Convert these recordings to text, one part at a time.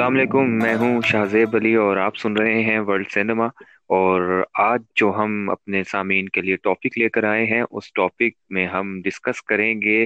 السلام علیکم، میں ہوں شاہزیب علی اور آپ سن رہے ہیں ورلڈ سینما اور آج جو ہم اپنے سامعین کے لیے ٹاپک لے کر آئے ہیں، اس ٹاپک میں ہم ڈسکس کریں گے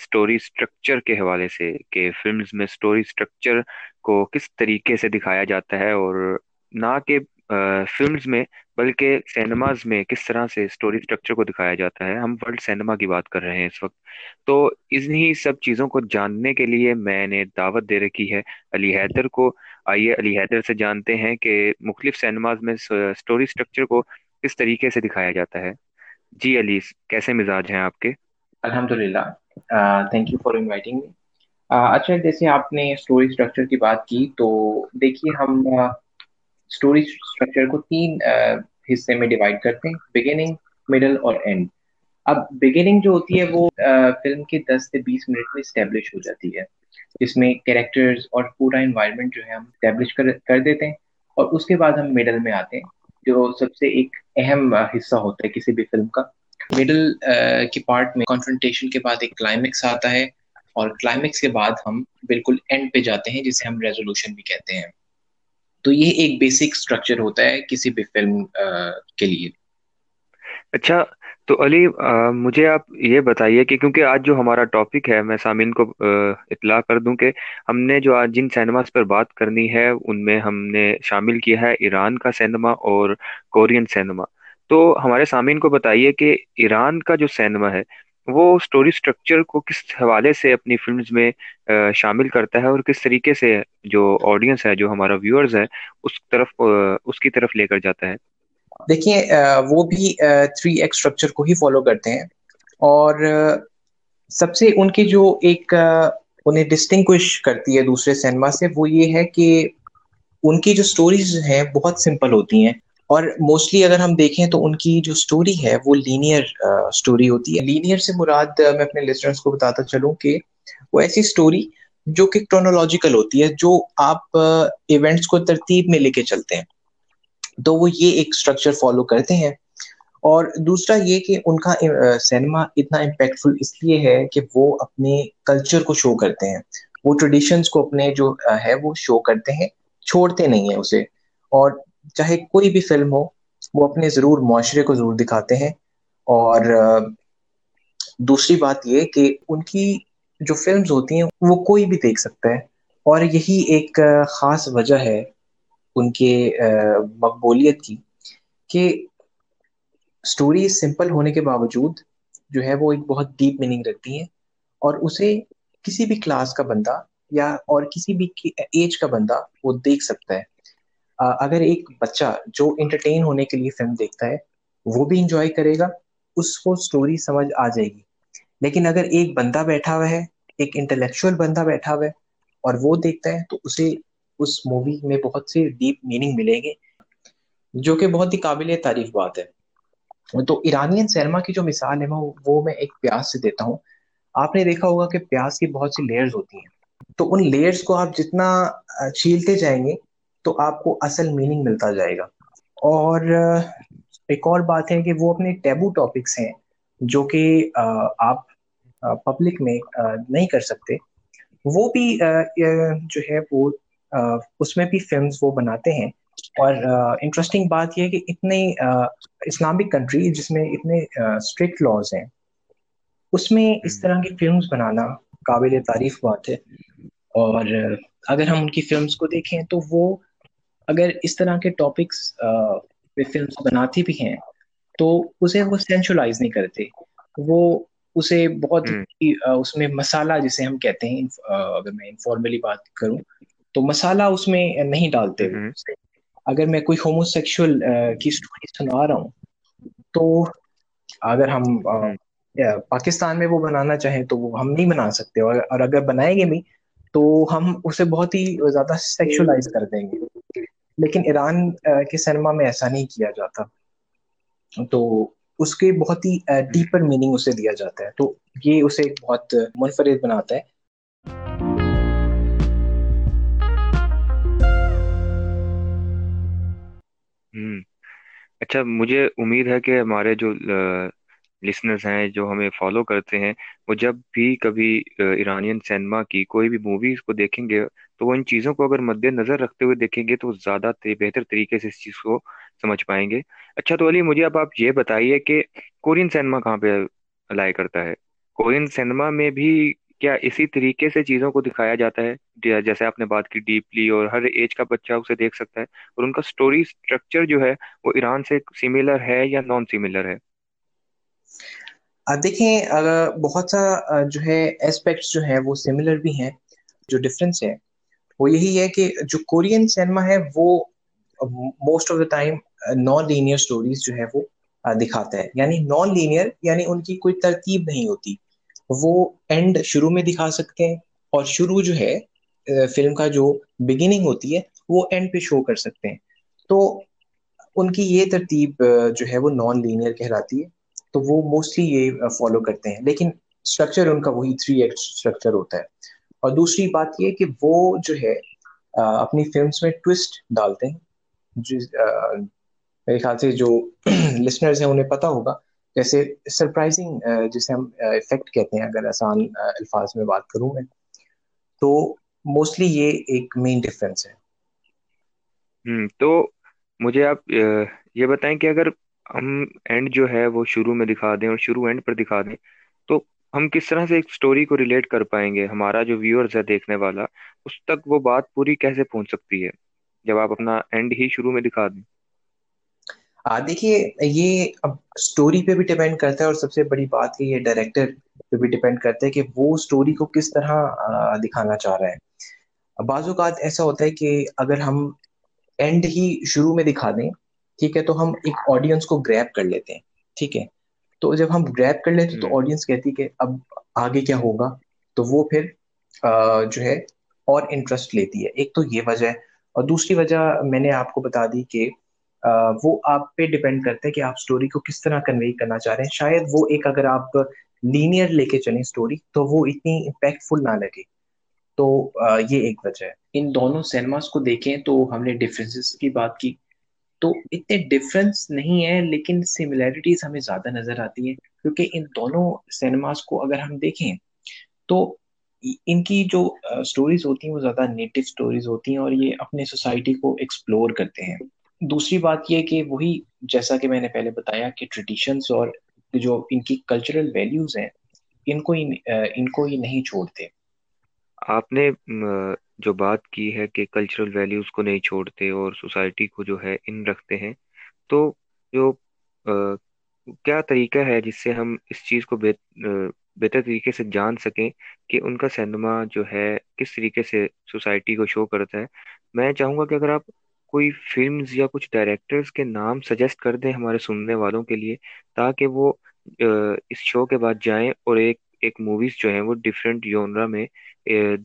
سٹوری سٹرکچر کے حوالے سے کہ فلمز میں سٹوری سٹرکچر کو کس طریقے سے دکھایا جاتا ہے اور نہ کہ فلمز میں، بلکہ سینماز میں کس طرح سے اسٹوری اسٹرکچر کو دکھایا جاتا ہے، ہم ورلڈ سینما کی بات کر رہے ہیں اس وقت۔ تو انہی سب چیزوں کو جاننے کے لیے میں نے دعوت دے رکھی ہے علی حیدر کو۔ آئیے علی حیدر سے جانتے ہیں کہ مختلف سینماز میں اسٹوری اسٹرکچر کو کس طریقے سے دکھایا جاتا ہے۔ جی علی، کیسے مزاج ہیں آپ کے؟ الحمد للہ تھینک یو فار انوائٹنگ اچھا جیسے آپ نے اسٹوری اسٹرکچر کی بات کی، تو دیکھیے ہم اسٹوری اسٹرکچر کو تین حصے میں ڈیوائڈ کرتے ہیں بگننگ مڈل اور اینڈ اب بگننگ جو ہوتی ہے وہ فلم کے دس سے بیس منٹ میں اسٹیبلش ہو جاتی ہے۔ جس میں کیریکٹرز اور پورا انوائرمنٹ جو ہے ہم اسٹیبلش کر دیتے ہیں اور اس کے بعد ہم مڈل میں آتے ہیں، جو سب سے ایک اہم حصہ ہوتا ہے کسی بھی فلم کا۔ مڈل کے پارٹ میں کانفرنٹیشن کے بعد ایک کلائمیکس آتا ہے اور کلائمیکس کے بعد ہم بالکل اینڈ پہ جاتے ہیں، جسے ہم ریزولوشن بھی کہتے ہیں۔ تو یہ ایک بیسک اسٹرکچر ہوتا ہے کسی بھی فلم کے لیے۔ اچھا تو علی مجھے آپ یہ بتائیے کہ کیونکہ آج جو ہمارا ٹاپک ہے، میں سامعین کو اطلاع کر دوں کہ ہم نے جو آج جن سینماز پر بات کرنی ہے، ان میں ہم نے شامل کیا ہے ایران کا سینما اور کورین سینما تو ہمارے سامعین کو بتائیے کہ ایران کا جو سینما ہے وہ اسٹوری اسٹرکچر کو کس حوالے سے اپنی فلمز میں شامل کرتا ہے اور کس طریقے سے جو آڈینس ہے، جو ہمارا ویورز ہے، اس طرف اس کی طرف لے کر جاتا ہے؟ دیکھیے وہ بھی تھری ایکس اسٹرکچر کو ہی فالو کرتے ہیں اور سب سے ان کی جو ایک انہیں ڈسٹنگوش کرتی ہے دوسرے سینما سے، وہ یہ ہے کہ ان کی جو اسٹوریز ہیں بہت سمپل ہوتی ہیں۔ اور موسٹلی اگر ہم دیکھیں تو ان کی جو اسٹوری ہے وہ لینئر اسٹوری ہوتی ہے۔ لینئر سے مراد میں اپنے لسنرس کو بتاتا چلوں کہ وہ ایسی اسٹوری جو کہ کرونالوجیکل ہوتی ہے، جو آپ ایونٹس کو ترتیب میں لے کے چلتے ہیں۔ تو وہ یہ ایک اسٹرکچر فالو کرتے ہیں۔ اور دوسرا یہ کہ ان کا سینما اتنا امپیکٹفل اس لیے ہے کہ وہ اپنے کلچر کو شو کرتے ہیں۔ وہ ٹریڈیشنس کو اپنے جو ہے وہ شو کرتے ہیں، چھوڑتے نہیں ہیں اسے۔ اور چاہے کوئی بھی فلم ہو، وہ اپنے ضرور معاشرے کو ضرور دکھاتے ہیں۔ اور دوسری بات یہ کہ ان کی جو فلمز ہوتی ہیں، وہ کوئی بھی دیکھ سکتا ہے۔ اور یہی ایک خاص وجہ ہے ان کے مقبولیت کی کہ اسٹوری سمپل ہونے کے باوجود جو ہے وہ ایک بہت ڈیپ میننگ رکھتی ہیں۔ اور اسے کسی بھی کلاس کا بندہ یا اور کسی بھی ایج کا بندہ وہ دیکھ سکتا ہے۔ اگر ایک بچہ جو انٹرٹین ہونے کے لیے فلم دیکھتا ہے، وہ بھی انجوائے کرے گا، اس کو اسٹوری سمجھ آ جائے گی۔ لیکن اگر ایک بندہ بیٹھا ہوا ہے، ایک انٹلیکچوئل بندہ بیٹھا ہوا ہے اور وہ دیکھتا ہے، تو اسے اس مووی میں بہت سے ڈیپ میننگ ملے گے، جو کہ بہت ہی قابل تعریف بات ہے۔ تو ایرانین سینما کی جو مثال ہے، وہ میں ایک پیاس سے دیتا ہوں۔ آپ نے دیکھا ہوگا کہ پیاز کی بہت سی لیئرز ہوتی ہیں۔ تو ان لیئرز کو آپ جتنا چھیلتے جائیں گے تو آپ کو اصل میننگ ملتا جائے گا۔ اور، ایک اور بات ہے کہ وہ اپنے ٹیبو ٹاپکس ہیں جو کہ آپ پبلک میں نہیں کر سکتے۔ وہ بھی جو ہے وہ اس میں بھی فلمز وہ بناتے ہیں۔ اور انٹرسٹنگ بات یہ کہ اتنے اسلامک کنٹری جس میں اتنے اسٹرکٹ لاز ہیں، اس میں اس طرح کی فلمز بنانا قابل تعریف بات ہے۔ اور اگر ہم ان کی فلمز کو دیکھیں تو وہ اگر اس طرح کے ٹاپکس پہ فلمس بناتی بھی ہیں تو اسے وہ سینشلائز نہیں کرتے۔ وہ اسے بہت ہی اس میں مسالہ جسے ہم کہتے ہیں اگر میں انفارملی بات کروں تو مسالہ اس میں نہیں ڈالتے۔ اگر میں کوئی ہومو سیکشل کی اسٹوری سنا رہا ہوں تو اگر ہم پاکستان میں وہ بنانا چاہیں تو وہ ہم نہیں بنا سکتے۔ اور اگر بنائیں گے بھی تو ہم اسے بہت ہی زیادہ سیکشلائز کر دیں گے۔ لیکن ایران کے سنیما میں ایسا نہیں کیا جاتا۔ تو اس کے بہت ہی ڈیپر میننگ اسے دیا جاتا ہے۔ تو یہ اسے بہت منفرد بناتا ہے۔ اچھا مجھے امید ہے کہ ہمارے جو لسنرز ہیں جو ہمیں فالو کرتے ہیں، وہ جب بھی کبھی ایرانین سینما کی کوئی بھی موویز کو دیکھیں گے، تو وہ ان چیزوں کو اگر مد نظر رکھتے ہوئے دیکھیں گے، تو زیادہ بہتر طریقے سے اس چیز کو سمجھ پائیں گے۔ اچھا تو علی، مجھے اب آپ یہ بتائیے کہ کورین سینما کہاں پہ لائے کرتا ہے؟ کورین سینما میں بھی کیا اسی طریقے سے چیزوں کو دکھایا جاتا ہے؟ جی، جیسے آپ نے بات کی ڈیپلی اور ہر ایج کا بچہ اسے دیکھ سکتا ہے، اور ان کا سٹوری اسٹرکچر جو ہے، وہ ایران سے سیملر ہے یا نان سیملر ہے؟ دیکھیں بہت سا جو ہے اسپیکٹس جو ہیں، وہ سملر بھی ہیں، جو ڈفرینس ہے وہ یہی ہے کہ جو کورین سینما ہے، وہ most of the time non linear stories جو ہے وہ دکھاتا ہے یعنی نان لینئر یعنی ان کی کوئی ترتیب نہیں ہوتی۔ وہ اینڈ شروع میں دکھا سکتے ہیں اور شروع جو ہے فلم کا جو بگننگ ہوتی ہے، وہ اینڈ پہ شو کر سکتے ہیں۔ تو ان کی یہ ترتیب جو ہے، وہ نان لینئر کہلاتی ہے۔ تو وہ موسٹلی یہ uh, فالو کرتے ہیں. لیکن اسٹرکچر ان کا وہی تھری ایکٹ اسٹرکچر ہوتا ہے. اور دوسری بات یہ کہ وہ جو ہے uh, اپنی فلمس میں ٹوسٹ ڈالتے ہیں. Uh, میرے خیال سے جو لسنرز ہیں انہیں پتا ہوگا. جیسے سرپرائزنگ جسے ہم افیکٹ کہتے ہیں اگر آسان الفاظ میں بات کروں میں. تو موسٹلی یہ ایک مین ڈفرینس ہے. تو مجھے آپ یہ بتائیں کہ اگر ہم اینڈ جو ہے وہ شروع میں دکھا دیں اور شروع اینڈ پر دکھا دیں، تو ہم کس طرح سے ایک سٹوری کو ریلیٹ کر پائیں گے؟ ہمارا جو ویورز ہے دیکھنے والا، اس تک وہ بات پوری کیسے پہنچ سکتی ہے؟ جب آپ اپنا اینڈ ہی شروع میں دکھا دیں۔ دیکھیے، یہ اب اسٹوری پہ بھی ڈپینڈ کرتا ہے اور سب سے بڑی بات یہ ڈائریکٹر پہ بھی ڈپینڈ کرتا ہے کہ وہ اسٹوری کو کس طرح دکھانا چاہ رہا ہے۔ بعض اوقات ایسا ہوتا ہے کہ اگر ہم اینڈ ہی شروع میں دکھا دیں ٹھیک ہے تو ہم ایک آڈینس کو گریپ کر لیتے ہیں ٹھیک ہے؟ تو جب ہم گریپ کر لیتے تو آڈینس کہتی کہ اب آگے کیا ہوگا؟ تو وہ پھر جو ہے اور انٹرسٹ لیتی ہے۔ ایک تو یہ وجہ ہے۔ اور دوسری وجہ میں نے آپ کو بتا دی کہ وہ آپ پہ ڈپینڈ کرتے ہیں کہ آپ اسٹوری کو کس طرح کنوے کرنا چاہ رہے ہیں۔ شاید وہ ایک اگر آپ لینئر لے کے چلیں اسٹوری تو وہ اتنی امپیکٹ فل نہ لگے۔ تو یہ ایک وجہ ہے۔ ان دونوں سینماز کو دیکھیں تو ہم نے ڈفرینسز کی بات کی۔ تو اتنے ڈفرینس نہیں ہے لیکن سملیرٹیز ہمیں زیادہ نظر آتی ہیں۔ کیونکہ ان دونوں سینماز کو اگر ہم دیکھیں، تو ان کی جو سٹوریز ہوتی ہیں، وہ زیادہ نیٹو سٹوریز ہوتی ہیں اور یہ اپنے سوسائٹی کو ایکسپلور کرتے ہیں۔ دوسری بات یہ کہ وہی جیسا کہ میں نے پہلے بتایا کہ ٹریڈیشنس اور جو ان کی کلچرل ویلیوز ہیں، ان کو ہی ان کو ہی نہیں چھوڑتے۔ آپ نے جو بات کی ہے کہ کلچرل ویلیوز کو نہیں چھوڑتے اور سوسائٹی کو جو ہے ان رکھتے ہیں، تو جو کیا طریقہ ہے جس سے ہم اس چیز کو بہتر طریقے سے جان سکیں کہ ان کا سینما جو ہے کس طریقے سے سوسائٹی کو شو کرتا ہے؟ میں چاہوں گا کہ اگر آپ کوئی فلمز یا کچھ ڈائریکٹرز کے نام سجیسٹ کر دیں ہمارے سننے والوں کے لیے، تاکہ وہ اس شو کے بعد جائیں اور ایک ایک موویز جو ہیں وہ ڈفرینٹ یونرا میں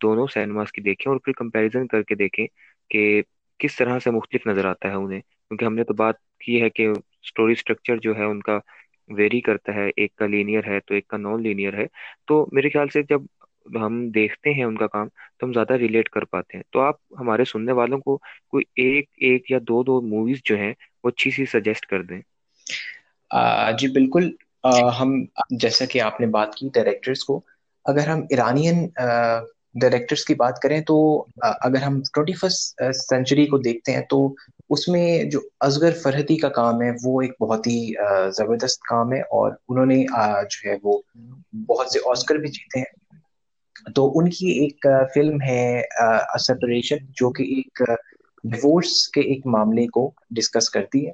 دونوں سینماز کی دیکھیں اور پھر کمپیریزن کر کے دیکھیں کہ کس طرح سے مختلف نظر آتا ہے انہیں۔ کیونکہ ہم نے تو بات کی ہے کہ اسٹوری اسٹرکچر جو ہے ان کا ویری کرتا ہے، ایک کا لینئر ہے تو ایک کا نان لینئر ہے۔ تو میرے خیال سے جب ہم دیکھتے ہیں ان کا کام تو ہم زیادہ ریلیٹ کر پاتے ہیں۔ تو آپ ہمارے سننے والوں کو کوئی ایک ایک یا دو دو موویز جو ہیں وہ اچھی سی سجیسٹ کر دیں۔ جی بالکل۔ ہم جیسا کہ آپ نے بات کی ڈائریکٹرس کو، اگر ہم ایرانین ڈائریکٹرس کی بات کریں تو اگر ہم ٹوینٹی فسٹ سینچری کو دیکھتے ہیں تو اس میں جو اصغر فرحتی کا کام ہے، وہ ایک بہت ہی زبردست کام ہے اور انہوں نے جو ہے وہ بہت سے آسکر بھی جیتے ہیں۔ تو ان کی ایک فلم ہے سپریشن جو کہ ایک ڈیورس کے ایک معاملے کو ڈسکس کرتی ہے۔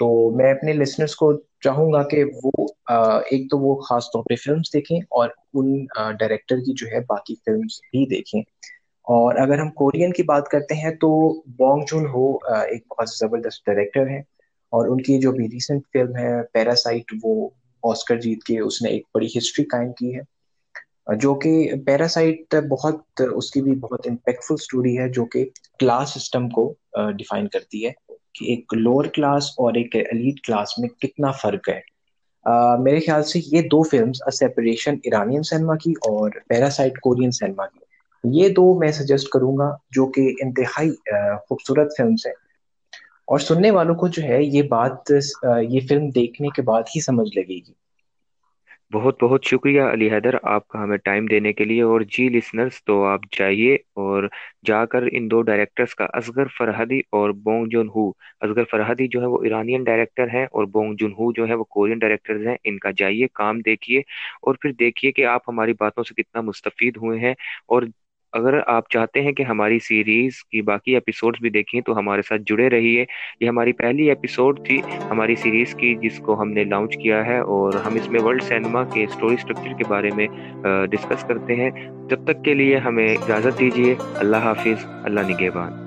تو میں اپنے لسنرس کو چاہوں گا کہ وہ ایک تو وہ خاص طور پہ فلمس دیکھیں اور ان ڈائریکٹر کی جو ہے باقی فلمس بھی دیکھیں۔ اور اگر ہم کورین کی بات کرتے ہیں تو بونگ جون ہو ایک بہت زبردست ڈائریکٹر ہے اور ان کی جو بھی ریسنٹ فلم ہے پیراسائٹ وہ آسکر جیت کے اس نے ایک بڑی ہسٹری قائم کی ہے۔ جو کہ پیراسائٹ بہت، اس کی بھی بہت امپیکٹفل اسٹوری ہے، جو کہ کلاس سسٹم کو ڈیفائن کرتی ہے۔ کہ ایک لوور کلاس اور ایک ایلیٹ کلاس میں کتنا فرق ہے۔ میرے خیال سے یہ دو فلمس سیپریشن ایرانین سینما کی اور پیراسائٹ کورین سینما کی۔ یہ دو میں سجیسٹ کروں گا جو کہ انتہائی خوبصورت فلمس ہیں۔ اور سننے والوں کو جو ہے یہ بات یہ فلم دیکھنے کے بعد ہی سمجھ لگے گی۔ بہت بہت شکریہ علی حیدر آپ کا ہمیں ٹائم دینے کے لیے اور جی لسنرز تو آپ جائیے اور جا کر ان دو ڈائریکٹرز کا اصغر فرحدی اور بونگ جون ہو۔ اصغر فرحدی جو ہے وہ ایرانین ڈائریکٹر ہیں اور بونگ جون ہو جو ہے وہ کورین ڈائریکٹرز ہیں، ان کا جائیے، کام دیکھیے اور پھر دیکھیے کہ آپ ہماری باتوں سے کتنا مستفید ہوئے ہیں اور اگر آپ چاہتے ہیں کہ ہماری سیریز کی باقی ایپیسوڈز بھی دیکھیں تو ہمارے ساتھ جڑے رہیے۔ یہ ہماری پہلی ایپیسوڈ تھی ہماری سیریز کی جس کو ہم نے لانچ کیا ہے اور ہم اس میں ورلڈ سینما کے اسٹوری اسٹرکچر کے بارے میں ڈسکس کرتے ہیں۔ جب تک کے لیے ہمیں اجازت دیجیے۔ اللہ حافظ، اللہ نگہبان۔